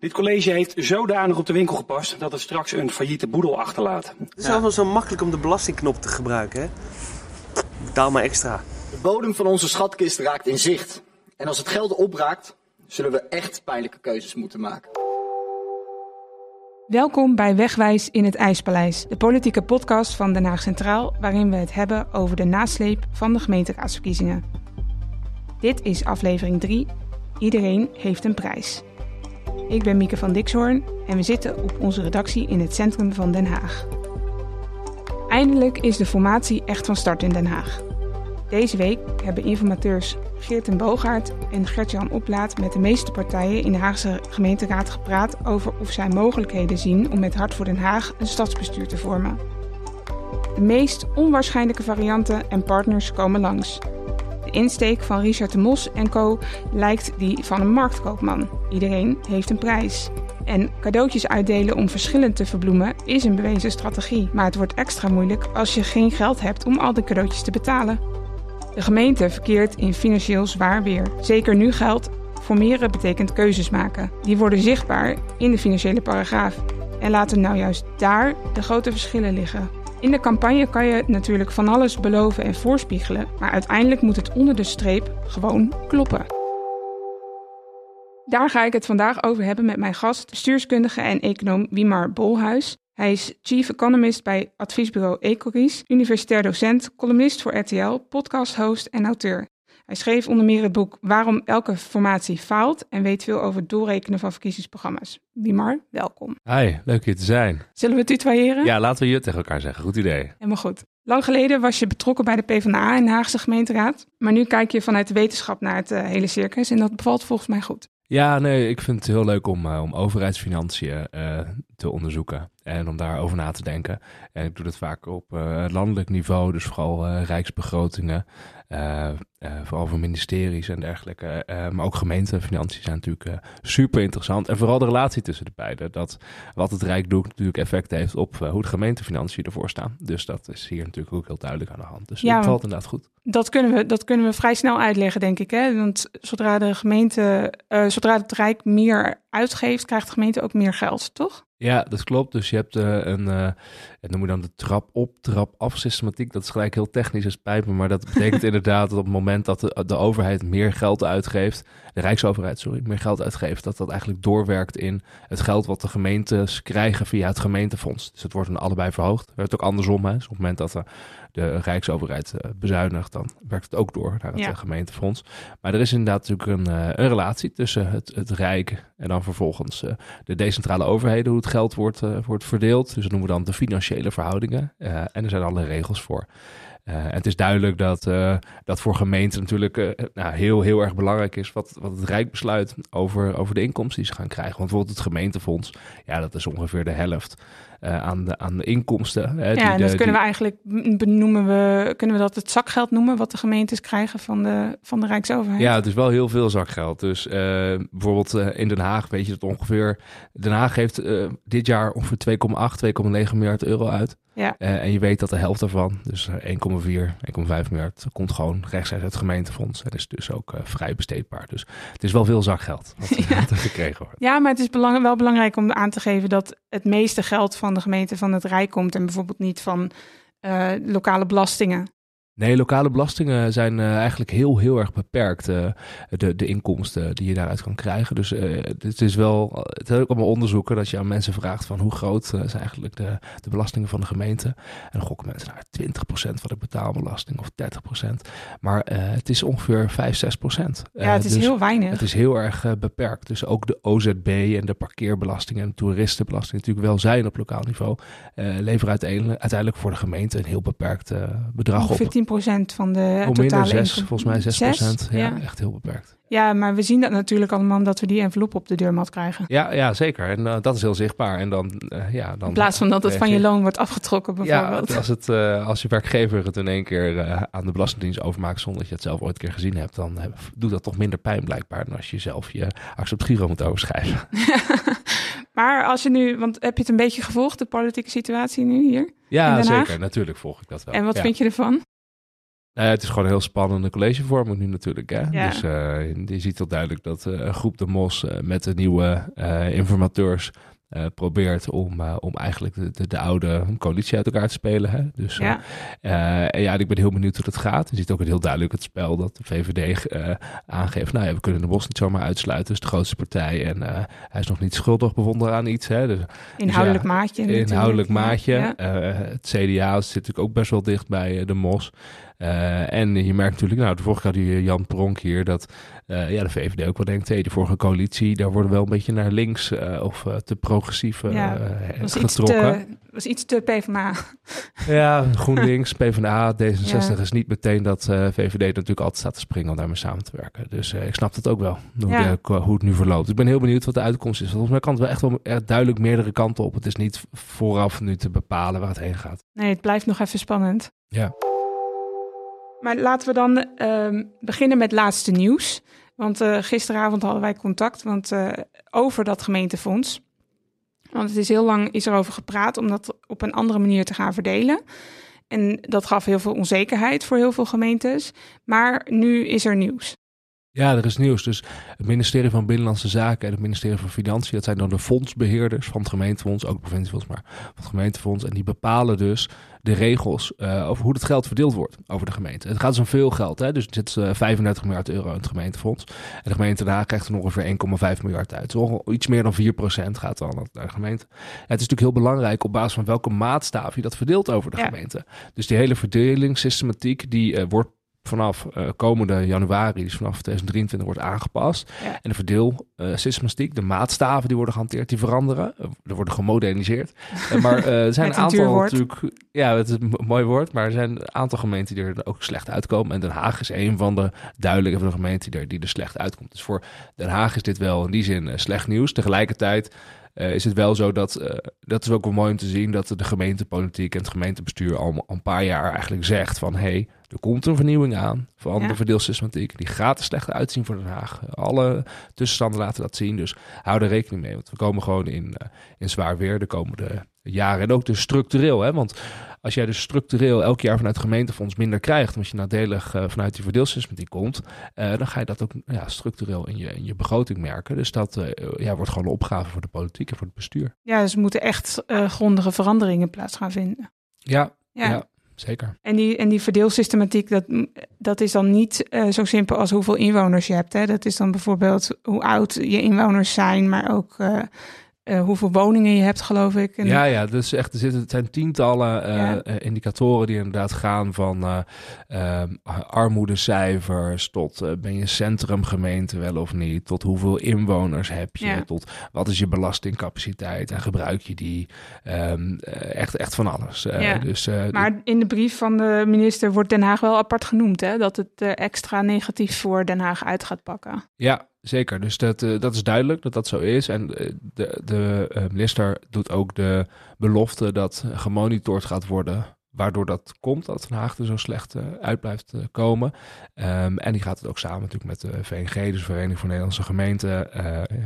Dit college heeft zodanig op de winkel gepast dat het straks een failliete boedel achterlaat. Het is wel zo makkelijk om de belastingknop te gebruiken, hè? Betaal maar extra. De bodem van onze schatkist raakt in zicht. En als het geld opraakt, zullen we echt pijnlijke keuzes moeten maken. Welkom bij Wegwijs in het IJspaleis, de politieke podcast van Den Haag Centraal, waarin we het hebben over de nasleep van de gemeenteraadsverkiezingen. Dit is aflevering 3. Iedereen heeft een prijs. Ik ben Mieke van Dixhoorn en we zitten op onze redactie in het centrum van Den Haag. Eindelijk is de formatie echt van start in Den Haag. Deze week hebben informateurs Geert en Bogaert en Gert-Jan Oplaat met de meeste partijen in de Haagse gemeenteraad gepraat over of zij mogelijkheden zien om met Hart voor Den Haag een stadsbestuur te vormen. De meest onwaarschijnlijke varianten en partners komen langs. De insteek van Richard de Mos en co. lijkt die van een marktkoopman. Iedereen heeft een prijs. En cadeautjes uitdelen om verschillen te verbloemen is een bewezen strategie. Maar het wordt extra moeilijk als je geen geld hebt om al die cadeautjes te betalen. De gemeente verkeert in financieel zwaar weer. Zeker nu geldt, formeren betekent keuzes maken. Die worden zichtbaar in de financiële paragraaf. En laten nou juist daar de grote verschillen liggen. In de campagne kan je natuurlijk van alles beloven en voorspiegelen, maar uiteindelijk moet het onder de streep gewoon kloppen. Daar ga ik het vandaag over hebben met mijn gast, bestuurskundige en econoom Wimar Bolhuis. Hij is chief economist bij adviesbureau Ecoris, universitair docent, columnist voor RTL, podcasthost en auteur. Hij schreef onder meer het boek Waarom elke formatie faalt en weet veel over het doorrekenen van verkiezingsprogramma's. Wimar, welkom. Hi, leuk hier te zijn. Zullen we tutoyeren? Ja, laten we je tegen elkaar zeggen. Goed idee. Helemaal goed. Lang geleden was je betrokken bij de PvdA in de Haagse gemeenteraad. Maar nu kijk je vanuit de wetenschap naar het uh, hele circus en dat bevalt volgens mij goed. Ja, nee, ik vind het heel leuk om, uh, om overheidsfinanciën uh, te onderzoeken en om daarover na te denken. En ik doe dat vaak op uh, landelijk niveau, dus vooral rijksbegrotingen, vooral voor ministeries en dergelijke. maar ook gemeentefinanciën zijn natuurlijk super interessant. En vooral de relatie tussen de beide. Dat wat het Rijk doet natuurlijk effect heeft op hoe de gemeentefinanciën ervoor staan. Dus dat is hier natuurlijk ook heel duidelijk aan de hand. Dus ja, dat valt inderdaad goed. Dat kunnen, we, dat kunnen we vrij snel uitleggen, denk ik. Hè? Want zodra de gemeente, zodra het Rijk meer uitgeeft, krijgt de gemeente ook meer geld, toch? Ja, dat klopt. Dus je hebt uh, een, uh, dat noemen we dan de trap op, trap af systematiek. Dat is gelijk heel technisch als pijpen, maar dat betekent inderdaad dat op het moment dat de, de, overheid meer geld uitgeeft, de Rijksoverheid, sorry, meer geld uitgeeft, dat dat eigenlijk doorwerkt in het geld wat de gemeentes krijgen via het gemeentefonds. Dus het wordt dan allebei verhoogd. Het werkt ook andersom. Hè. Dus op het moment dat de, de Rijksoverheid uh, bezuinigt, dan werkt het ook door naar het ja. gemeentefonds. Maar er is inderdaad natuurlijk een, een relatie tussen het, het Rijk en dan vervolgens de decentrale overheden, hoe het geld wordt, wordt verdeeld. Dus dat noemen we dan de financiële verhoudingen. En er zijn alle regels voor. Uh, en het is duidelijk dat, dat voor gemeenten natuurlijk nou, heel, heel erg belangrijk is wat, wat het Rijk besluit over, over de inkomsten die ze gaan krijgen. Want bijvoorbeeld het gemeentefonds, ja, dat is ongeveer de helft. Uh, aan, de, aan de inkomsten. Hè, ja, die, en dat de, kunnen we eigenlijk benoemen we, kunnen we dat het zakgeld noemen wat de gemeentes krijgen van de, van de Rijksoverheid? Ja, het is wel heel veel zakgeld. Dus uh, bijvoorbeeld uh, in Den Haag weet je dat ongeveer. Den Haag heeft dit jaar ongeveer 2,8, 2,9 miljard euro uit. Ja. en je weet dat de helft daarvan, dus 1,4, 1,5 miljard, komt gewoon rechtstreeks uit het gemeentefonds. En is dus ook vrij besteedbaar. Dus het is wel veel zakgeld wat, ja. er gekregen wordt. Ja, maar het is belang, wel belangrijk om aan te geven dat het meeste geld van de gemeente van het Rijk komt en bijvoorbeeld niet van uh, lokale belastingen. Nee, lokale belastingen zijn uh, eigenlijk heel, heel erg beperkt. Uh, de, de inkomsten die je daaruit kan krijgen. Dus uh, het is wel, het is ook allemaal onderzoeken dat je aan mensen vraagt van hoe groot zijn eigenlijk de, de belastingen van de gemeente. En dan gokken mensen naar 20% van de betaalbelasting of 30%. Maar het is ongeveer 5, 6%. Ja, het is dus heel weinig. Het is heel erg beperkt. Dus ook de OZB en de parkeerbelastingen en de toeristenbelasting natuurlijk wel zijn op lokaal niveau. leveren uiteindelijk, uiteindelijk voor de gemeente een heel beperkt bedrag ongeveer op. 10% van de Hoe totale minder, 6, volgens mij 6 procent. Ja, Ja. echt heel beperkt. Ja, maar we zien dat natuurlijk allemaal omdat we die envelop op de deurmat krijgen. Ja, ja zeker. En uh, dat is heel zichtbaar. En dan, uh, ja, dan In plaats van dat het van je loon wordt afgetrokken bijvoorbeeld. Ja, als, het, uh, als je werkgever het in één keer aan de Belastingdienst overmaakt zonder dat je het zelf ooit een keer gezien hebt, dan doet dat toch minder pijn blijkbaar dan als je zelf je accept Giro moet overschrijven. maar als je nu, want heb je het een beetje gevolgd, de politieke situatie nu hier? Ja, zeker. Natuurlijk volg ik dat wel. En wat ja. vind je ervan? Nou ja, het is gewoon een heel spannende collegevorming nu natuurlijk. Hè? Ja. Dus eh, je ziet heel duidelijk dat eh, een groep de Mos eh, met de nieuwe informateurs probeert om, om eigenlijk de, de, de oude coalitie uit elkaar te spelen. Hè? Dus Ja, en ja, ik ben heel benieuwd hoe dat gaat. Je ziet ook heel duidelijk het spel dat de VVD aangeeft. Nou ja, we kunnen de Bos niet zomaar uitsluiten. Het is de grootste partij en hij is nog niet schuldig bevonden aan iets. Hè? Dus inhoudelijk ja, maatje. Inhoudelijk maatje. het CDA zit natuurlijk ook best wel dicht bij de MOS. Eh, en je merkt natuurlijk, nou, de vorige keer had Jan Pronk hier, dat eh, ja, de VVD ook wel denkt, hey, de vorige coalitie, daar worden we wel een beetje naar links eh, of te progressief Ja, iets, getrokken. te, was iets te PvdA. Ja, GroenLinks, PvdA, D66 Ja. is niet meteen dat VVD natuurlijk altijd staat te springen om daarmee samen te werken. Dus ik snap het ook wel, hoe, Ja. de- hoe het nu verloopt. Ik ben heel benieuwd wat de uitkomst is. Volgens mij kan het wel echt wel echt duidelijk meerdere kanten op. Het is niet vooraf nu te bepalen waar het heen gaat. Nee, het blijft nog even spannend. Ja. Maar laten we dan ehm, beginnen met laatste nieuws. Want eh, gisteravond hadden wij contact want, eh, over dat gemeentefonds. Want het is heel lang is erover gepraat om dat op een andere manier te gaan verdelen. En dat gaf heel veel onzekerheid voor heel veel gemeentes. Maar nu is er nieuws. Ja, er is nieuws. Dus het ministerie van Binnenlandse Zaken en het ministerie van Financiën, dat zijn dan de fondsbeheerders van het gemeentefonds, ook provinciefonds, maar van het gemeentefonds. En die bepalen dus de regels eh, over hoe het geld verdeeld wordt over de gemeente. Het gaat dus om veel geld. Hè? Dus er zit eh, 35 miljard euro in het gemeentefonds. En de gemeente daar krijgt er ongeveer 1,5 miljard uit. Dus iets meer dan 4% gaat dan naar de gemeente. En het is natuurlijk heel belangrijk op basis van welke maatstaaf je dat verdeelt over de Ja. gemeente. Dus die hele verdelingssystematiek die eh, wordt vanaf eh, komende januari, dus vanaf 2023, wordt aangepast. Ja. En de verdeelsystematiek, de maatstaven die worden gehanteerd, die veranderen. Eh, er worden gemoderniseerd. Eh, maar eh, er zijn een aantal natuurlijk... Ja, het is een mo- mooi woord, maar er zijn een aantal gemeenten die er ook slecht uitkomen. En Den Haag is een van de duidelijke van de gemeenten die er, die er slecht uitkomt. Dus voor Den Haag is dit wel in die zin eh, slecht nieuws. Tegelijkertijd eh, is het wel zo dat, eh, dat is ook wel mooi om te zien, dat de gemeentepolitiek en het gemeentebestuur al, al een paar jaar eigenlijk zegt van hé, hey, er komt een vernieuwing aan van Ja. de verdeelsystematiek. Die gaat er slechter uitzien voor Den Haag. Alle tussenstanden laten dat zien, dus hou er rekening mee. Want we komen gewoon in, eh, in zwaar weer de komende jaren. En ook dus structureel, hè? want als jij dus structureel elk jaar vanuit het gemeentefonds minder krijgt, omdat je nadelig eh, vanuit die verdeelsystematiek komt, eh, dan ga je dat ook ja, structureel in je, in je begroting merken. Dus dat ja, wordt gewoon een opgave voor de politiek en voor het bestuur. Ja, dus er moeten echt grondige veranderingen plaats gaan vinden. Ja, Ja. ja. Zeker. En die, en die verdeelsystematiek, dat, dat is dan niet eh, zo simpel als hoeveel inwoners je hebt. Hè? Dat is dan bijvoorbeeld hoe oud je inwoners zijn, maar ook eh, eh, hoeveel woningen je hebt, geloof ik. En, Ja, ja, dus echt, er zitten, het zijn tientallen eh, Ja. eh, indicatoren die inderdaad gaan van armoedecijfers tot ben je centrumgemeente wel of niet, tot hoeveel inwoners heb je, Ja. tot wat is je belastingcapaciteit en gebruik je die. Ehm, eh, echt, echt van alles. Ja. Dus Maar in de brief van de minister wordt Den Haag wel apart genoemd, hè? Dat het extra negatief voor Den Haag uit gaat pakken. Ja, zeker. Dus dat, eh, dat is duidelijk dat dat zo is. En eh, de, de eh, minister doet ook de belofte dat gemonitord gaat worden. Waardoor dat komt, dat Den er zo slecht uit blijft komen. Ehm, en die gaat het ook samen natuurlijk met de VNG, dus Vereniging voor Nederlandse Gemeenten,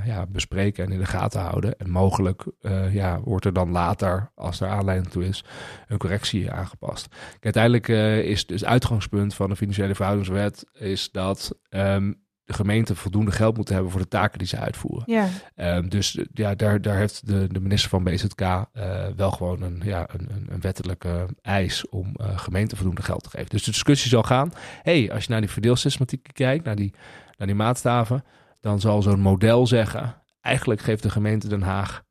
ja, bespreken en in de gaten houden. En mogelijk ja, wordt er dan later, als er aanleiding toe is, een correctie aangepast. Kijk, uiteindelijk is dus het uitgangspunt van de financiële verhoudingswet is dat ehm, de gemeenten voldoende geld moeten hebben voor de taken die ze uitvoeren. Ja, Ehm, dus eh, ja, daar, daar heeft de, de minister van BZK eh, wel gewoon een, ja, een, een, wettelijke eis om eh, gemeenten voldoende geld te geven. Dus de discussie zal gaan. hey, als je naar die verdeelsystematiek kijkt, naar die, naar die maatstaven, dan zal zo'n model zeggen: eigenlijk geeft de gemeente Den Haag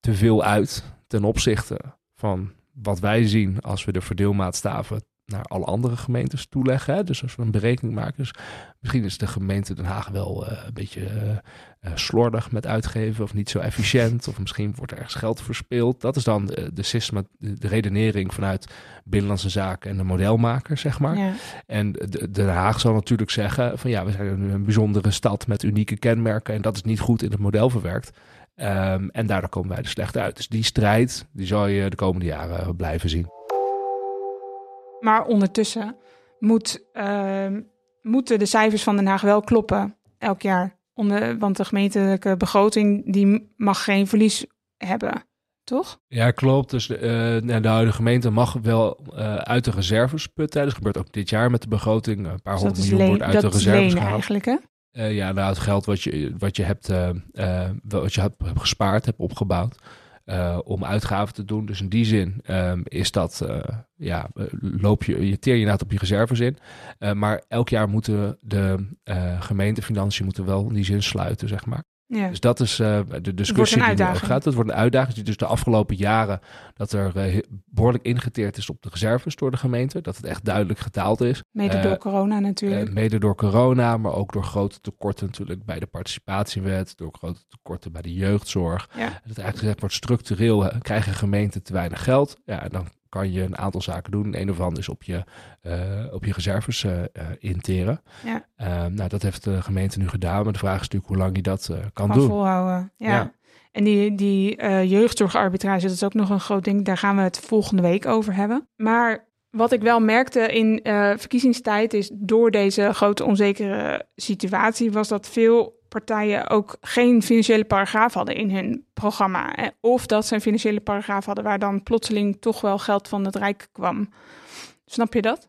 te veel uit ten opzichte van wat wij zien als we de verdeelmaatstaven naar alle andere gemeentes toeleggen. Hè? Dus als we een berekening maken. Dus misschien is de gemeente Den Haag wel eh, een beetje eh, eh, slordig met uitgeven of niet zo efficiënt. Of misschien wordt er ergens geld verspeeld. Dat is dan de, systema, de, de redenering vanuit Binnenlandse Zaken en de modelmaker, zeg maar. ja. En de, Den Haag zal natuurlijk zeggen van ja, we zijn nu een bijzondere stad met unieke kenmerken en dat is niet goed in het model verwerkt. Ehm, en daardoor komen wij er slecht uit. Dus die strijd, die zal je de komende jaren blijven zien. Maar ondertussen moet, ehm, moeten de cijfers van Den Haag wel kloppen elk jaar. Onder, want de gemeentelijke begroting die mag geen verlies hebben. toch? Ja, klopt. Dus de, eh, nou, de huidige gemeente mag wel eh, uit de reserves putten. Dat gebeurt ook dit jaar met de begroting. Een paar Dus honderd miljoen wordt uit de reserves gehaald. eigenlijk, hè? Eh, ja, nou, het geld wat je, wat je, hebt, wat je hebt gespaard, hebt opgebouwd. Eh, om uitgaven te doen. Dus in die zin ehm, is dat, eh, ja, loop je, je teer je inderdaad op je reserves in. Eh, maar elk jaar moeten de gemeentefinanciën moeten wel in die zin sluiten, zeg maar. Ja. Dus dat is eh, de discussie die over gaat. Het wordt een uitdaging. Dus de afgelopen jaren dat er eh, behoorlijk ingeteerd is op de reserves door de gemeente. Dat het echt duidelijk gedaald is. Mede Eh, door corona natuurlijk. Mede door corona, maar ook door grote tekorten natuurlijk bij de participatiewet, door grote tekorten bij de jeugdzorg. Ja. Dat eigenlijk gezegd wordt structureel krijgen gemeenten te weinig geld. Ja, en dan kan je een aantal zaken doen. Een of ander is op je, eh, op je reserves eh, interen. Ja. Eh, nou, dat heeft de gemeente nu gedaan. Maar de vraag is natuurlijk hoe lang je dat kan kan doen. volhouden. Ja. Ja. En die, die jeugdzorgarbitrage, dat is ook nog een groot ding. Daar gaan we het volgende week over hebben. Maar wat ik wel merkte in verkiezingstijd is door deze grote onzekere situatie, was dat veel partijen ook geen financiële paragraaf hadden in hun programma. Of dat ze een financiële paragraaf hadden waar dan plotseling toch wel geld van het Rijk kwam. Snap je dat?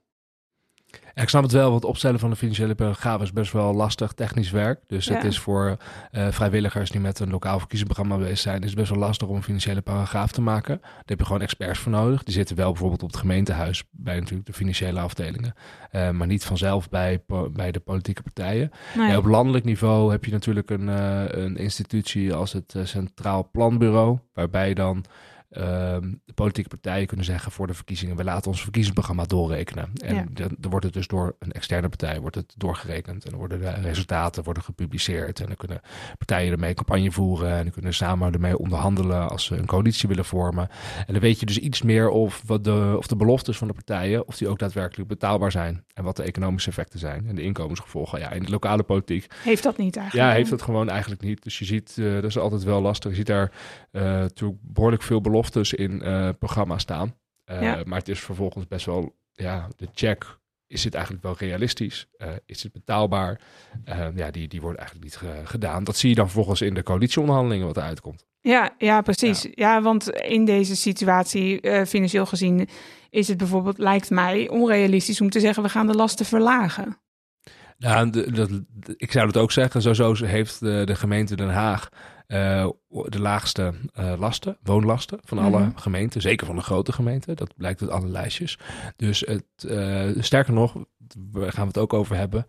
Ik snap het wel, want het opstellen van een financiële paragraaf is best wel lastig technisch werk. Dus het Ja. is voor eh, vrijwilligers die met een lokaal verkiezingsprogramma bezig zijn, is het best wel lastig om een financiële paragraaf te maken. Daar heb je gewoon experts voor nodig. Die zitten wel bijvoorbeeld op het gemeentehuis bij natuurlijk de financiële afdelingen, eh, maar niet vanzelf bij, bij de politieke partijen. Nee. Ja, op landelijk niveau heb je natuurlijk een, eh, een institutie als het Centraal Planbureau, waarbij dan ehm, de politieke partijen kunnen zeggen voor de verkiezingen, we laten ons verkiezingsprogramma doorrekenen. En Ja. dan, dan wordt het dus door een externe partij wordt het doorgerekend. En dan worden de resultaten worden gepubliceerd. En dan kunnen partijen ermee campagne voeren. En dan kunnen samen ermee onderhandelen als ze een coalitie willen vormen. En dan weet je dus iets meer of, wat de, of de beloftes van de partijen, of die ook daadwerkelijk betaalbaar zijn. En wat de economische effecten zijn. En de inkomensgevolgen. Ja, in de lokale politiek Heeft dat niet eigenlijk? ja, heeft het gewoon eigenlijk niet. Dus je ziet, eh, dat is altijd wel lastig. Je ziet daar eh, natuurlijk behoorlijk veel beloftes in eh programma's staan. Eh, Ja. Maar het is vervolgens best wel, ja, de check. Is het eigenlijk wel realistisch? Eh, is het betaalbaar? Ja, die, die wordt eigenlijk niet ge- gedaan. Dat zie je dan vervolgens in de coalitieonderhandelingen wat eruit komt. Ja, ja precies. Ja. want in deze situatie, financieel gezien, is het bijvoorbeeld, lijkt mij, onrealistisch om te zeggen, we gaan de lasten verlagen. Nou, de- de- ik zou het ook zeggen. Sowieso heeft de, gemeente Den Haag eh, de laagste eh, lasten, woonlasten van alle Mhm. gemeenten. Zeker van de grote gemeenten. Dat blijkt uit alle lijstjes. Dus het, eh, sterker nog, daar gaan we het ook over hebben.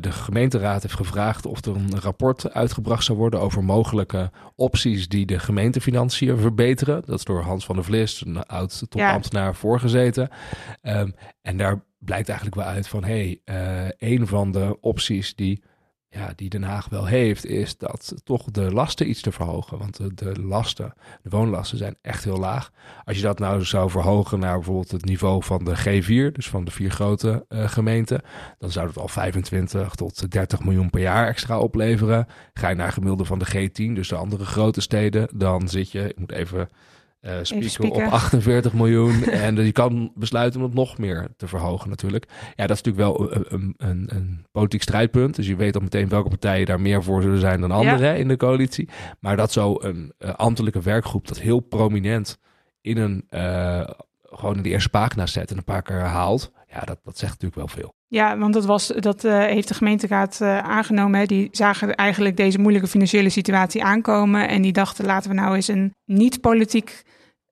De gemeenteraad heeft gevraagd of er een rapport uitgebracht zou worden over mogelijke opties die de gemeentefinanciën verbeteren. Dat is door Hans van der Vlis, een oud topambtenaar, voorgezeten. Ehm, en daar blijkt eigenlijk wel uit van, hé, hey, eh, een van de opties die, ja, die Den Haag wel heeft, is dat toch de lasten iets te verhogen. Want de, lasten, de woonlasten zijn echt heel laag. Als je dat nou zou verhogen naar bijvoorbeeld het niveau van de G4, dus van de vier grote eh, gemeenten, dan zou dat al 25 tot 30 miljoen per jaar extra opleveren. Ga je naar gemiddelde van de G10, dus de andere grote steden, dan zit je, ik moet even eh spieken. op 48 miljoen. en je kan besluiten om het nog meer te verhogen natuurlijk. Ja, dat is natuurlijk wel een, een, een, een politiek strijdpunt. Dus je weet al meteen welke partijen daar meer voor zullen zijn dan anderen in de coalitie. Maar dat zo een eh, ambtelijke werkgroep dat heel prominent in een eh, gewoon in de eerste pagina zet en een paar keer herhaalt. Ja, dat, dat zegt natuurlijk wel veel. Ja, want dat, was, dat eh, heeft de gemeenteraad eh, aangenomen. Hè. Die zagen eigenlijk deze moeilijke financiële situatie aankomen. En die dachten, laten we nou eens een niet-politiek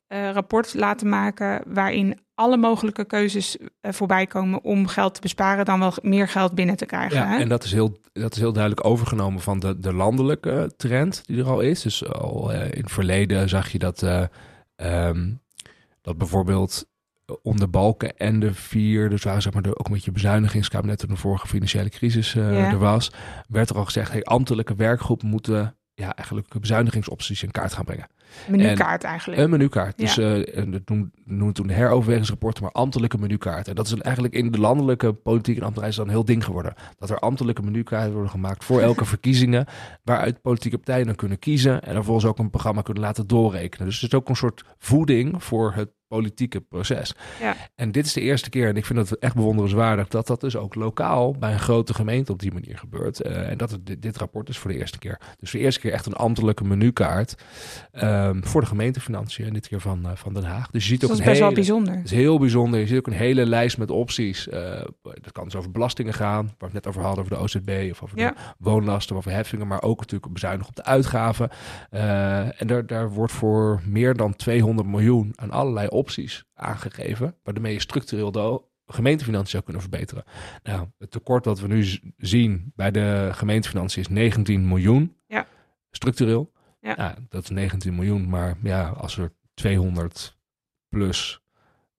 eh, rapport laten maken... waarin alle mogelijke keuzes voorbij komen om geld te besparen... dan wel meer geld binnen te krijgen. Ja, hè? en dat is, heel, dat is heel duidelijk overgenomen van de, de landelijke trend die er al is. Dus al in het verleden zag je dat, eh, ehm, dat bijvoorbeeld om de balken en de vier, dus waar zeg maar de, ook met je bezuinigingskabinet toen de vorige financiële crisis eh, Ja. er was, werd er al gezegd, hey, ambtelijke werkgroepen moeten ja, eigenlijk bezuinigingsopties in kaart gaan brengen. Menukaart eigenlijk. Een menukaart. Ja. Dus eh, en dat noem- noemen toen de heroverwegingsrapporten, maar ambtelijke menukaart. En dat is een, eigenlijk in de landelijke politiek en ambtenarij is dat een heel ding geworden. Dat er ambtelijke menukaarten worden gemaakt voor elke verkiezingen, waaruit politieke partijen dan kunnen kiezen en vervolgens ook een programma kunnen laten doorrekenen. Dus het is ook een soort voeding voor het politieke proces. Ja. En dit is de eerste keer, en ik vind het echt bewonderenswaardig, dat dat dus ook lokaal bij een grote gemeente op die manier gebeurt. Eh, en dat het, dit, dit rapport is voor de eerste keer. Dus voor de eerste keer echt een ambtelijke menukaart ehm, voor de gemeentefinanciën. En dit keer van, eh, van Den Haag. Dus je ziet ook dat is een best wel bijzonder. het is heel bijzonder. Je ziet ook een hele lijst met opties. Eh dat kan dus over belastingen gaan, waar we het net over hadden, over de OZB of over Ja. de woonlasten, over heffingen, maar ook natuurlijk bezuinigen op de uitgaven. En daar, daar wordt voor meer dan 200 miljoen aan allerlei opties aangegeven, waarmee je structureel de gemeentefinanciën zou kunnen verbeteren. Nou, het tekort dat we nu zien bij de gemeentefinanciën is 19 miljoen. Ja. Structureel. Ja. Nou, dat is 19 miljoen, maar ja, als er 200 plus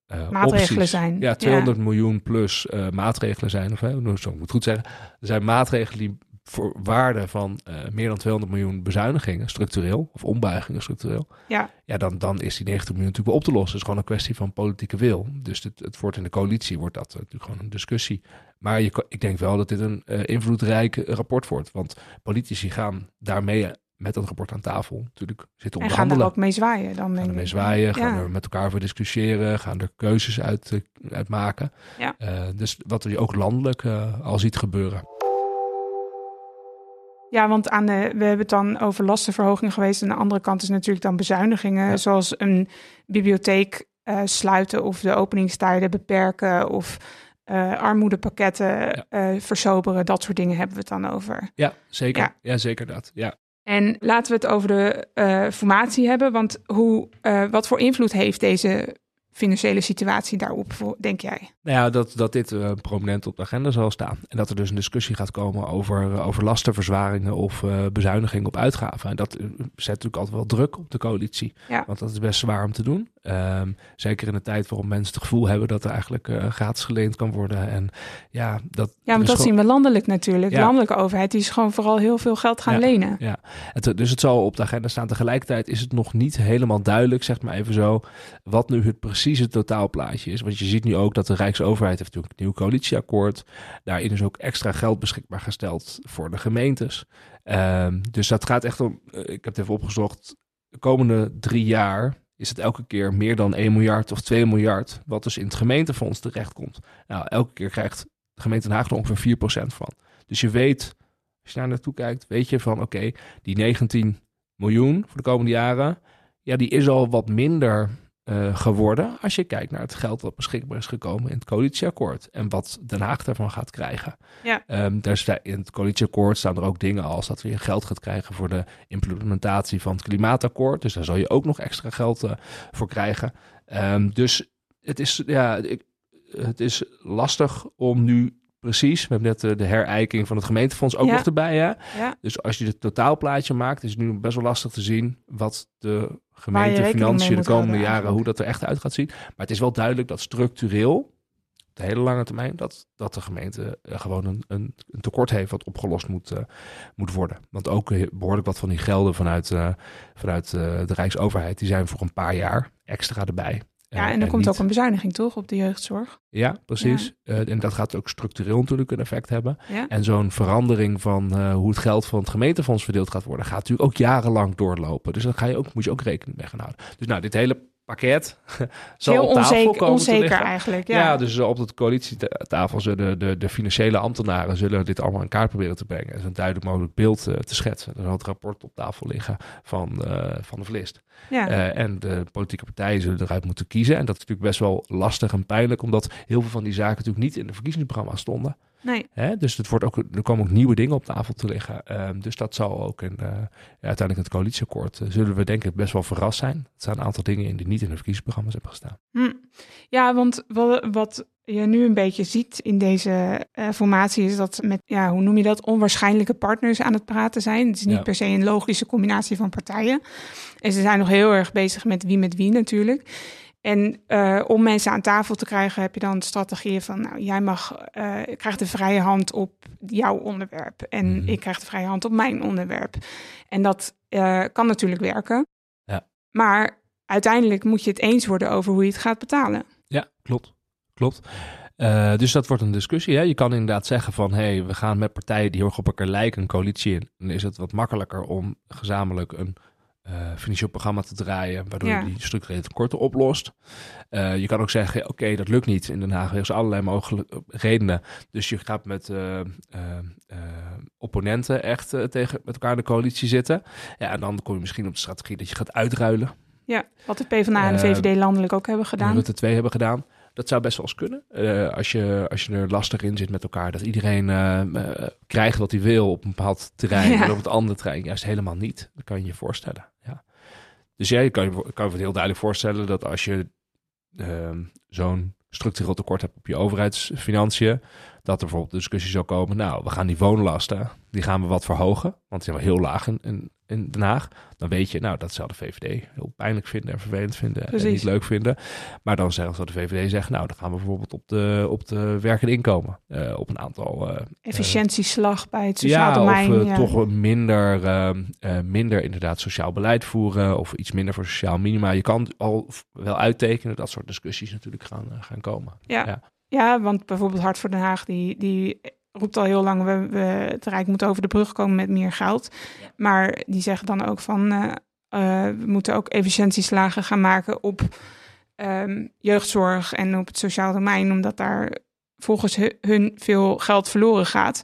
eh, Maatregelen opties- zijn. Ja, 200 miljoen plus eh, maatregelen zijn, of hè, zo moet ik het goed zeggen. Er zijn maatregelen die voor waarde van eh, meer dan 200 miljoen bezuinigingen, structureel, of ombuigingen structureel. Ja. Ja, dan, dan is die 90 miljoen natuurlijk wel op te lossen. Het is gewoon een kwestie van politieke wil. Dus het, het wordt in de coalitie, wordt dat natuurlijk gewoon een discussie. Maar je, kan- ik denk wel dat dit een eh, invloedrijk rapport wordt. Want politici gaan daarmee met dat rapport aan tafel natuurlijk zitten En gaan onderhandelen. ook mee zwaaien dan, Gaan ik. ermee zwaaien, gaan Ja. er met elkaar over discussiëren, gaan er keuzes uit, eh, uit maken. Ja. Eh, dus wat je ook landelijk eh, al ziet gebeuren. Ja, want aan de, we hebben het dan over lastenverhoging geweest. En aan de andere kant is natuurlijk dan bezuinigingen, Ja. zoals een bibliotheek eh, sluiten of de openingstijden beperken of eh, armoedepakketten Ja. eh, versoberen. Dat soort dingen hebben we het dan over. Ja, zeker. Ja. Ja, zeker dat. Ja. En laten we het over de formatie hebben. Want hoe, wat voor invloed heeft deze financiële situatie daarop, voor, denk jij? Nou ja, dat, dat dit eh, prominent op de agenda zal staan. En dat er dus een discussie gaat komen over, eh, over lastenverzwaringen of eh bezuinigingen op uitgaven. En dat zet natuurlijk altijd wel druk op de coalitie. Ja. Want dat is best zwaar om te doen. Ehm, zeker in een tijd waarom mensen het gevoel hebben dat er eigenlijk eh, gratis geleend kan worden. En ja, dat, Ja, want dus dat zien we landelijk natuurlijk. De Ja. landelijke overheid die is gewoon vooral heel veel geld gaan Ja. lenen. Het, dus het zal op de agenda staan. Tegelijkertijd is het nog niet helemaal duidelijk, zeg maar even zo, wat nu het precieze totaalplaatje is. Want je ziet nu ook dat de Rijksoverheid heeft natuurlijk een nieuw coalitieakkoord. Daarin is ook extra geld beschikbaar gesteld voor de gemeentes. Ehm, dus dat gaat echt om, eh, ik heb het even opgezocht, de komende drie jaar is het elke keer meer dan 1 miljard of 2 miljard, wat dus in het gemeentefonds terechtkomt. Nou, elke keer krijgt de gemeente Haag er ongeveer 4% van. Dus je weet, als je daar naartoe kijkt, weet je van oké, die 19 miljoen voor de komende jaren, ja, die is al wat minder eh, geworden als je kijkt naar het geld wat beschikbaar is gekomen in het coalitieakkoord en wat Den Haag daarvan gaat krijgen. Ja. Ehm, daar sta, in het coalitieakkoord staan er ook dingen als dat we geld gaat krijgen voor de implementatie van het klimaatakkoord. Dus daar zal je ook nog extra geld eh, voor krijgen. Ehm, dus het is, ja, ik, het is lastig om nu precies, we hebben net eh, de herijking van het gemeentefonds ook Ja. nog erbij, hè? Ja. Dus als je het totaalplaatje maakt, is het nu best wel lastig te zien wat de gemeentefinanciën mee de komende jaren, eigenlijk. hoe dat er echt uit gaat zien. Maar het is wel duidelijk dat structureel, op de hele lange termijn, dat, dat de gemeente eh, gewoon een, een, een tekort heeft wat opgelost moet, eh, moet worden. Want ook eh, behoorlijk wat van die gelden vanuit, vanuit de Rijksoverheid, die zijn voor een paar jaar extra erbij. Ja, en er komt niet- ook een bezuiniging toch op de jeugdzorg? Ja, precies. Eh, en dat gaat ook structureel natuurlijk een effect hebben. Ja. En zo'n verandering van eh, hoe het geld van het gemeentefonds verdeeld gaat worden, gaat natuurlijk ook jarenlang doorlopen. Dus daar ga je ook, moet je ook rekening mee gaan houden. Dus nou, dit hele pakket zal Heel op tafel onzeker, komen te onzeker liggen. eigenlijk. Ja. Ja, dus eh, op de coalitietafel zullen de, de financiële ambtenaren zullen dit allemaal in kaart proberen te brengen. En een duidelijk mogelijk beeld eh, te schetsen. Er zal het rapport op tafel liggen van, eh, van de ja. Eh, en de politieke partijen zullen eruit moeten kiezen. En dat is natuurlijk best wel lastig en pijnlijk, omdat heel veel van die zaken natuurlijk niet in de verkiezingsprogramma's stonden. Nee. Hè? Dus het wordt ook, er komen ook nieuwe dingen op tafel te liggen. Ehm, dus dat zal ook in, ja, uiteindelijk in het coalitieakkoord, eh, zullen we denk ik best wel verrast zijn. Er staan een aantal dingen in die niet in de verkiezingsprogramma's hebben gestaan. Hm. Ja, want wat, wat je nu een beetje ziet in deze eh, formatie is dat met, ja, hoe noem je dat, onwaarschijnlijke partners aan het praten zijn. Het is niet Ja. per se een logische combinatie van partijen. En ze zijn nog heel erg bezig met wie met wie natuurlijk. En eh, om mensen aan tafel te krijgen heb je dan strategieën van, nou, jij mag, eh krijgt de vrije hand op jouw onderwerp. En Mhm. ik krijg de vrije hand op mijn onderwerp. En dat eh, kan natuurlijk werken. Ja. Maar uiteindelijk moet je het eens worden over hoe je het gaat betalen. Ja, klopt. Klopt. Dus dat wordt een discussie. Hè? Je kan inderdaad zeggen van, hé, hey, we gaan met partijen die heel erg op elkaar lijken een coalitie in. Dan is het wat makkelijker om gezamenlijk een eh, financieel programma te draaien, waardoor Ja. je die structurele tekorten oplost. Eh, je kan ook zeggen, oké, dat lukt niet in Den Haag. Er zijn allerlei mogelijke redenen. Dus je gaat met eh, eh, eh, opponenten echt eh, tegen met elkaar in de coalitie zitten. Ja, en dan kom je misschien op de strategie dat je gaat uitruilen. Ja, wat de PvdA en de Eh, VVD landelijk ook hebben gedaan. gedaan. Rutte 2 hebben gedaan. Dat zou best wel eens kunnen. Eh, als, je, als je er lastig in zit met elkaar. Dat iedereen eh, eh, krijgt wat hij wil op een bepaald terrein. Ja. En op het andere terrein juist helemaal niet. Dat kan je je voorstellen. Ja. Dus jij kan je kan je het heel duidelijk voorstellen dat als je ehm, zo'n structureel tekort hebt op je overheidsfinanciën. Dat er bijvoorbeeld discussie zou komen. Nou, we gaan die woonlasten, die gaan we wat verhogen. Want die zijn wel heel laag in, in, in Den Haag. Dan weet je, nou, dat zou de VVD heel pijnlijk vinden en vervelend vinden. En niet leuk vinden. Maar dan zeggen ze dat de VVD zegt, nou, dan gaan we bijvoorbeeld op de, op de werkende inkomen. eh, op een aantal eh, Efficiëntieslag bij het sociaal ja, domein. Of eh, ja. toch een minder, ehm, eh, minder inderdaad sociaal beleid voeren. Of iets minder voor sociaal minima. Je kan al wel uittekenen. Dat soort discussies natuurlijk gaan, eh, gaan komen. Ja. Ja. Ja, want bijvoorbeeld Hart voor Den Haag, die, die roept al heel lang, we, we, het Rijk moet over de brug komen met meer geld. Maar die zeggen dan ook van, eh, eh, we moeten ook efficiëntieslagen gaan maken op ehm, jeugdzorg en op het sociaal domein, omdat daar volgens hu- hun veel geld verloren gaat.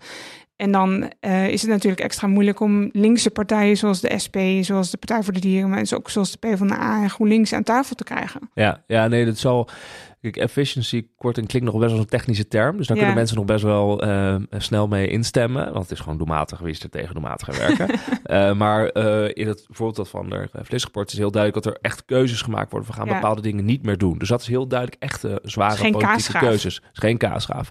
En dan eh, is het natuurlijk extra moeilijk om linkse partijen zoals de SP, zoals de Partij voor de Dieren, maar ook zoals de PvdA en GroenLinks aan tafel te krijgen. Ja, ja, nee, dat zal. Kijk, efficiency korting klinkt nog best wel een technische term. Dus daar Ja. kunnen mensen nog best wel eh, snel mee instemmen. Want het is gewoon doelmatig. Wie is er tegen doelmatig gaan werken? Eh, maar eh, in het voorbeeld dat van de uh, vleesrapport is heel duidelijk dat er echt keuzes gemaakt worden. We gaan Ja. bepaalde dingen niet meer doen. Dus dat is heel duidelijk echt eh, zware Geen politieke kaasgraaf. keuzes. Het is geen kaasgraaf.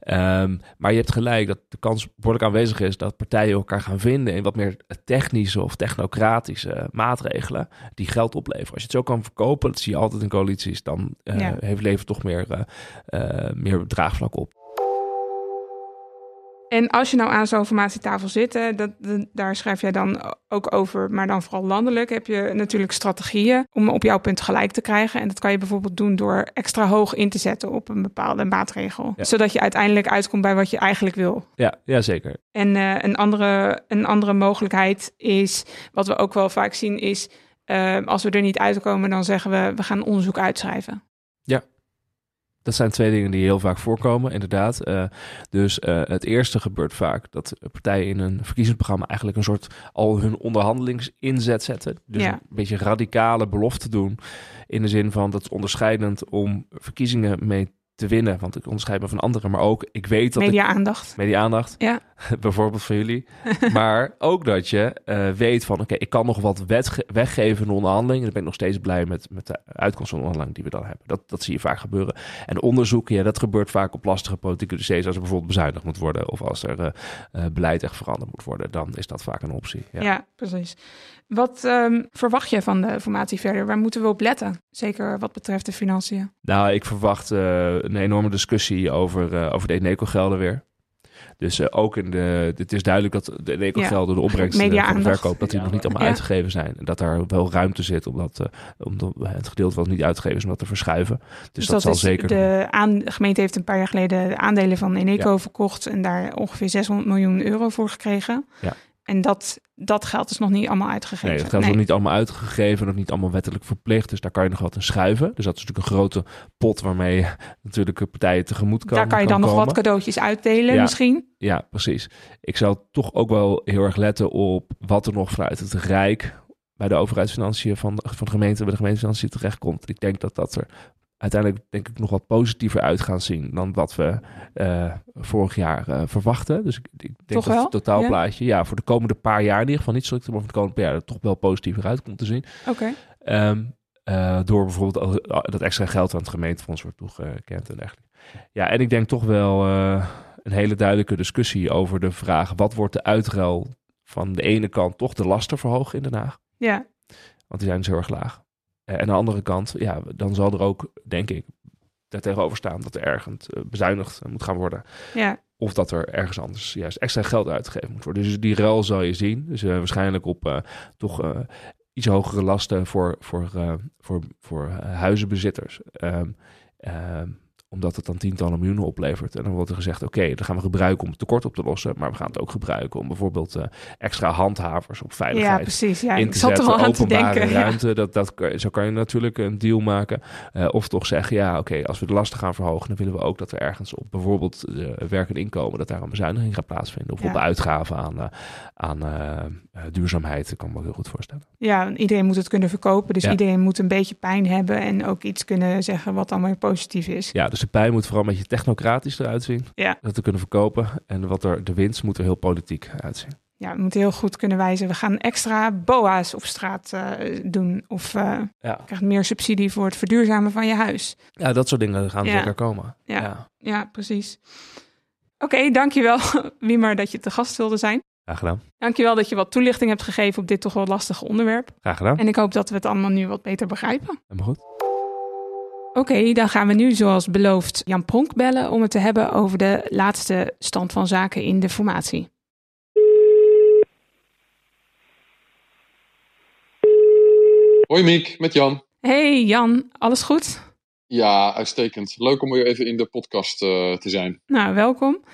Ehm, maar je hebt gelijk dat de kans behoorlijk aanwezig is dat partijen elkaar gaan vinden in wat meer technische of technocratische maatregelen die geld opleveren. Als je het zo kan verkopen, dat zie je altijd in coalities, dan eh, Ja. heeft leven toch meer, eh, eh, meer draagvlak op. En als je nou aan zo'n formatietafel zit, hè, dat, dat- daar schrijf jij dan ook over, maar dan vooral landelijk, heb je natuurlijk strategieën om op jouw punt gelijk te krijgen. En dat kan je bijvoorbeeld doen door extra hoog in te zetten op een bepaalde maatregel. Ja. Zodat je uiteindelijk uitkomt bij wat je eigenlijk wil. Ja, ja zeker. En eh, een, andere, een andere mogelijkheid is, wat we ook wel vaak zien, is als we er niet uitkomen, dan zeggen we, we gaan onderzoek uitschrijven. Dat zijn twee dingen die heel vaak voorkomen, inderdaad. Eh, dus eh, het eerste gebeurt vaak dat partijen in een verkiezingsprogramma eigenlijk een soort al hun onderhandelingsinzet zetten. Dus Ja. een beetje radicale belofte doen. In de zin van dat is onderscheidend om verkiezingen mee te winnen. Want ik onderscheid me van anderen, maar ook ik weet dat Media-aandacht. media-aandacht. Ja. Bijvoorbeeld van jullie. maar ook dat je eh, weet van, oké, ik kan nog wat weggeven in de onderhandeling. En dan ben ik nog steeds blij met, met de uitkomst van de onderhandeling die we dan hebben. Dat, dat zie je vaak gebeuren. En onderzoeken, ja, dat gebeurt vaak op lastige politieke dossiers. Als er bijvoorbeeld bezuinigd moet worden of als er eh, eh, beleid echt veranderd moet worden, dan is dat vaak een optie. Ja. Ja, precies. Wat ehm, verwacht je van de formatie verder? Waar moeten we op letten? Zeker wat betreft de financiën. Nou, ik verwacht een enorme discussie over, over de Eneco-gelden weer. Dus eh, ook in de. Het is duidelijk dat de Eneco-gelden, de opbrengst eh, van de verkoop, dat die nog niet allemaal Ja. uitgegeven zijn. En dat daar wel ruimte zit om, dat, eh, om de- het gedeelte wat niet uitgegeven is, om dat te verschuiven. Dus, dat, zal is zeker. De, aan, de gemeente heeft een paar jaar geleden de aandelen van Eneco verkocht en daar ongeveer 600 miljoen euro voor gekregen. Ja. En dat, dat geld is nog niet allemaal uitgegeven. Nee, dat geld is nog niet allemaal uitgegeven, nog niet allemaal wettelijk verplicht. Dus daar kan je nog wat in schuiven. Dus dat is natuurlijk een grote pot waarmee je natuurlijk de partijen tegemoet kan Daar kan je dan nog komen. wat cadeautjes uitdelen Ja. misschien. Ja, precies. Ik zou toch ook wel heel erg letten op wat er nog vanuit het Rijk bij de overheidsfinanciën van de, van de gemeente, bij de gemeentefinanciën terechtkomt. Ik denk dat dat er uiteindelijk denk ik nog wat positiever uit gaan zien dan wat we eh, vorig jaar eh, verwachten. Dus ik, ik denk dat wel? het totaalplaatje, ja. voor de komende paar jaar in ieder geval niet zo, maar voor de komende paar jaar er toch wel positiever uit komt te zien. Oké. Ehm, eh, door bijvoorbeeld dat extra geld aan het gemeentefonds wordt toegekend en dergelijke. Ja, en ik denk toch wel een hele duidelijke discussie over de vraag: wat wordt de uitruil van de ene kant toch de lasten verhogen in Den Haag? Ja, Want die zijn dus heel erg laag. Eh, en aan de andere kant, ja, dan zal er ook, denk ik, daartegenover staan dat er ergens eh, bezuinigd eh, moet gaan worden. ja. Of dat er ergens anders juist extra geld uitgegeven moet worden. Dus die ruil zal je zien. Dus waarschijnlijk op toch iets hogere lasten voor, voor, voor, voor huizenbezitters. Ehm, omdat het dan tientallen miljoenen oplevert. En dan wordt er gezegd, oké, okay, dat gaan we gebruiken om het tekort op te lossen. Maar we gaan het ook gebruiken om bijvoorbeeld uh, extra handhavers op veiligheid ja, precies, ja. in te ik zat zetten. Er aan openbare te denken, ruimte. Ja. Dat, dat, zo kan je natuurlijk een deal maken. Uh, of toch zeggen, ja, oké, okay, als we de lasten gaan verhogen, dan willen we ook dat er ergens op bijvoorbeeld uh, werk en inkomen, dat daar een bezuiniging gaat plaatsvinden. Of op uitgaven aan, aan duurzaamheid, dat kan ik me heel goed voorstellen. Ja, iedereen moet het kunnen verkopen. Dus iedereen moet een beetje pijn hebben en ook iets kunnen zeggen wat dan weer positief is. Ja, dus de pijn moet vooral een beetje technocratisch eruit zien. Ja. Dat te kunnen verkopen. En wat er, de winst moet er heel politiek uitzien. Ja, we moeten heel goed kunnen wijzen. We gaan extra boa's op straat eh, doen. Of Ja. krijgt meer subsidie voor het verduurzamen van je huis. ja, dat soort dingen gaan Ja. zeker komen. Ja. ja. Ja, precies. Oké, dankjewel Wiemer dat je te gast wilde zijn. Graag gedaan. Dankjewel dat je wat toelichting hebt gegeven op dit toch wel lastige onderwerp. Graag gedaan. En ik hoop dat we het allemaal nu wat beter begrijpen. Helemaal goed. Oké, dan gaan we nu zoals beloofd Jan Pronk bellen om het te hebben over de laatste stand van zaken in de formatie. Hoi Miek, met Jan. Hey Jan, alles goed? Ja, uitstekend. Leuk om weer even in de podcast eh, te zijn. Nou, welkom.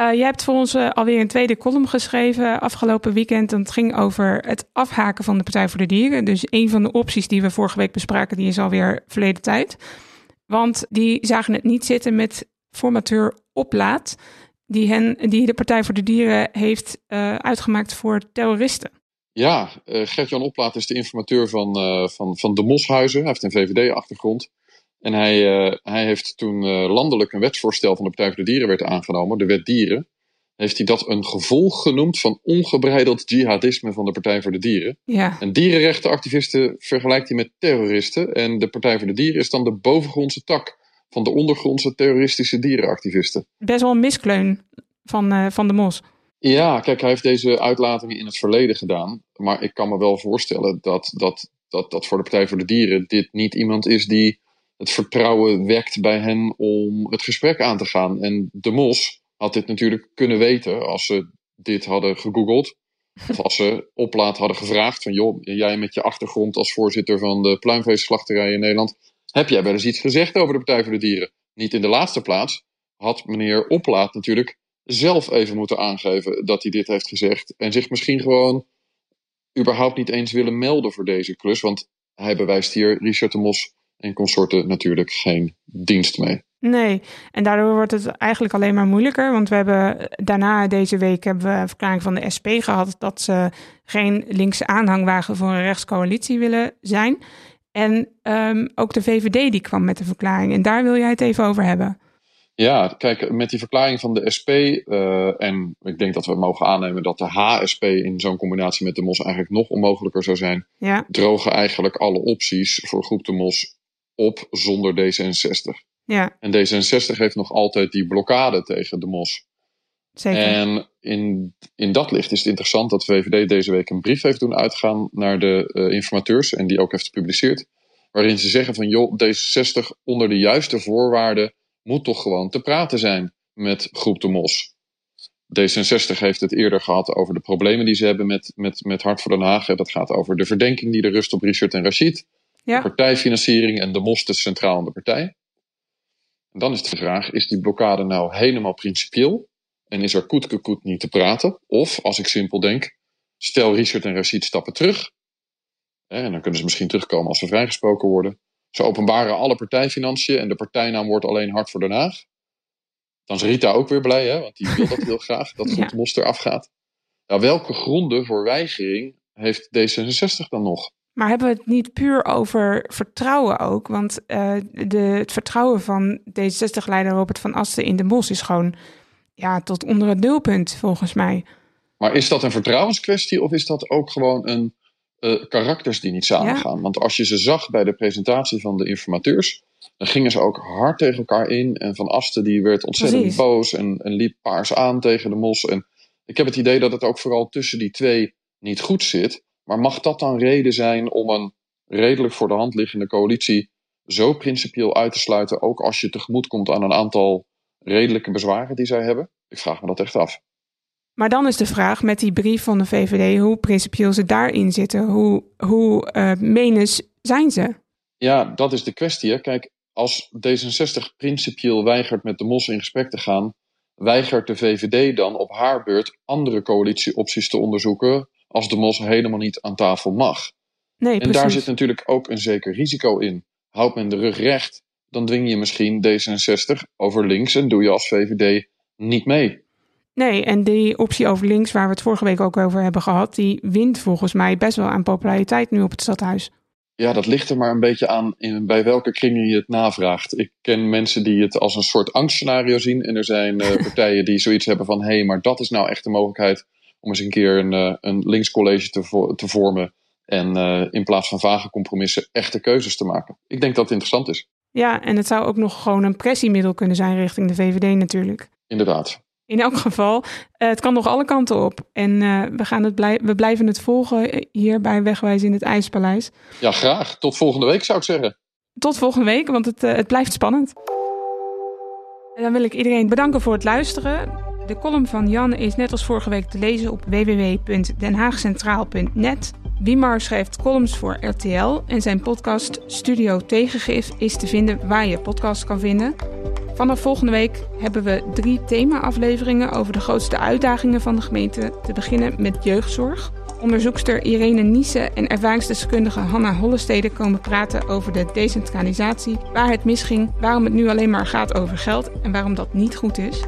Uh, jij hebt voor ons uh, alweer een tweede column geschreven afgelopen weekend. En het ging over het afhaken van de Partij voor de Dieren. Dus een van de opties die we vorige week bespraken, die is alweer verleden tijd. Want die zagen het niet zitten met formateur Oplaat, die, hen, die de Partij voor de Dieren heeft uh, uitgemaakt voor terroristen. Ja, Gert-Jan Oplaat is de informateur van, van, van de Moshuizen. Hij heeft een VVD-achtergrond. En hij, uh, hij heeft toen landelijk een wetsvoorstel van de Partij voor de Dieren werd aangenomen, de Wet Dieren. Heeft hij dat een gevolg genoemd van ongebreideld jihadisme van de Partij voor de Dieren. Ja. En dierenrechtenactivisten vergelijkt hij met terroristen. En de Partij voor de Dieren is dan de bovengrondse tak van de ondergrondse terroristische dierenactivisten. Best wel een miskleun van, uh, van de Mos. Ja, kijk, hij heeft deze uitlatingen in het verleden gedaan. Maar ik kan me wel voorstellen dat, dat, dat, dat voor de Partij voor de Dieren dit niet iemand is die het vertrouwen wekt bij hen om het gesprek aan te gaan. En de Mos had dit natuurlijk kunnen weten als ze dit hadden gegoogeld. Of als ze oplaat hadden gevraagd van joh, jij met je achtergrond als voorzitter van de pluimveeslachterij in Nederland, heb jij wel eens iets gezegd over de Partij voor de Dieren? Niet in de laatste plaats had meneer Oplaat natuurlijk zelf even moeten aangeven dat hij dit heeft gezegd. En zich misschien gewoon überhaupt niet eens willen melden voor deze klus. Want hij bewijst hier Richard de Mos en consorten natuurlijk geen dienst mee. Nee, en daardoor wordt het eigenlijk alleen maar moeilijker. Want we hebben daarna deze week hebben we een verklaring van de SP gehad dat ze geen linkse aanhangwagen voor een rechtscoalitie willen zijn. En um, ook de VVD die kwam met een verklaring. En daar wil jij het even over hebben. Ja, kijk, met die verklaring van de SP, uh, en ik denk dat we mogen aannemen dat de HSP in zo'n combinatie met de MOS eigenlijk nog onmogelijker zou zijn, ja. drogen eigenlijk alle opties voor groep de MOS op zonder D66. Ja. En D66 heeft nog altijd die blokkade tegen de MOS. Zeker. En in, in dat licht is het interessant dat VVD deze week een brief heeft doen uitgaan naar de uh, informateurs en die ook heeft gepubliceerd. Waarin ze zeggen van joh, D66 onder de juiste voorwaarden moet toch gewoon te praten zijn met groep de Mos. D66 heeft het eerder gehad over de problemen die ze hebben met, met, met Hart voor Den Haag. Dat gaat over de verdenking die er rust op Richard en Rachid. Ja. De partijfinanciering en de Mos te centraal in de partij. En dan is de vraag, is die blokkade nou helemaal principieel? En is er koetkekoet niet te praten? Of, als ik simpel denk, stel Richard en Rachid stappen terug. En dan kunnen ze misschien terugkomen als ze vrijgesproken worden. Ze openbaren alle partijfinanciën en de partijnaam wordt alleen Hart voor Den Haag. Dan is Rita ook weer blij, hè, want die wil dat heel graag, dat Goed de Mos eraf gaat. Nou, welke gronden voor weigering heeft D66 dan nog? Maar hebben we het niet puur over vertrouwen ook? Want uh, de, het vertrouwen van D66-leider Robert van Asten in de Mos is gewoon ja, tot onder het nulpunt, volgens mij. Maar is dat een vertrouwenskwestie of is dat ook gewoon een uh, karakters die niet samengaan? Ja. Want als je ze zag bij de presentatie van de informateurs, dan gingen ze ook hard tegen elkaar in. En Van Asten die werd ontzettend Precies. boos en, en liep paars aan tegen de Mos. En ik heb het idee dat het ook vooral tussen die twee niet goed zit. Maar mag dat dan reden zijn om een redelijk voor de hand liggende coalitie zo principieel uit te sluiten, ook als je tegemoet komt aan een aantal redelijke bezwaren die zij hebben? Ik vraag me dat echt af. Maar dan is de vraag met die brief van de VVD, hoe principieel ze daarin zitten, hoe, hoe uh, menens zijn ze? Ja, dat is de kwestie. Hè. Kijk, als D66 principieel weigert met de mos in gesprek te gaan, weigert de VVD dan op haar beurt andere coalitieopties te onderzoeken als de mos helemaal niet aan tafel mag. Nee, En precies. daar zit natuurlijk ook een zeker risico in. Houdt men de rug recht, dan dwing je misschien D66 over links en doe je als VVD niet mee. Nee, en die optie over links, waar we het vorige week ook over hebben gehad, die wint volgens mij best wel aan populariteit nu op het stadhuis. Ja, dat ligt er maar een beetje aan in, bij welke kringen je het navraagt. Ik ken mensen die het als een soort angstscenario zien. En er zijn eh, partijen die zoiets hebben van... hé, hey, maar dat is nou echt de mogelijkheid om eens een keer een, eh, een linkscollege te, vo- te vormen. En eh, in plaats van vage compromissen echte keuzes te maken. Ik denk dat het interessant is, Ja, en het zou ook nog gewoon een pressiemiddel kunnen zijn richting de VVD natuurlijk. inderdaad. In elk geval, eh, het kan nog alle kanten op. En we, gaan het blij- we blijven het volgen hier bij Wegwijs in het IJspaleis. Ja, graag. Tot volgende week zou ik zeggen. Tot volgende week, want het, het blijft spannend. En dan wil ik iedereen bedanken voor het luisteren. De column van Jan is net als vorige week te lezen op www.denhaagcentraal.net. Wiemar schrijft columns voor RTL en zijn podcast Studio Tegengif is te vinden waar je podcast kan vinden. Vanaf volgende week hebben we drie thema-afleveringen over de grootste uitdagingen van de gemeente. Te beginnen met jeugdzorg. Onderzoekster Irene Niese en ervaringsdeskundige Hanna Hollestede komen praten over de decentralisatie, waar het misging, waarom het nu alleen maar gaat over geld en waarom dat niet goed is.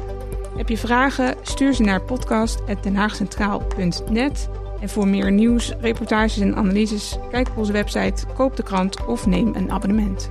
Heb je vragen? Stuur ze naar podcast.denhaagcentraal.net. En voor meer nieuws, reportages en analyses, kijk op onze website, koop de krant of neem een abonnement.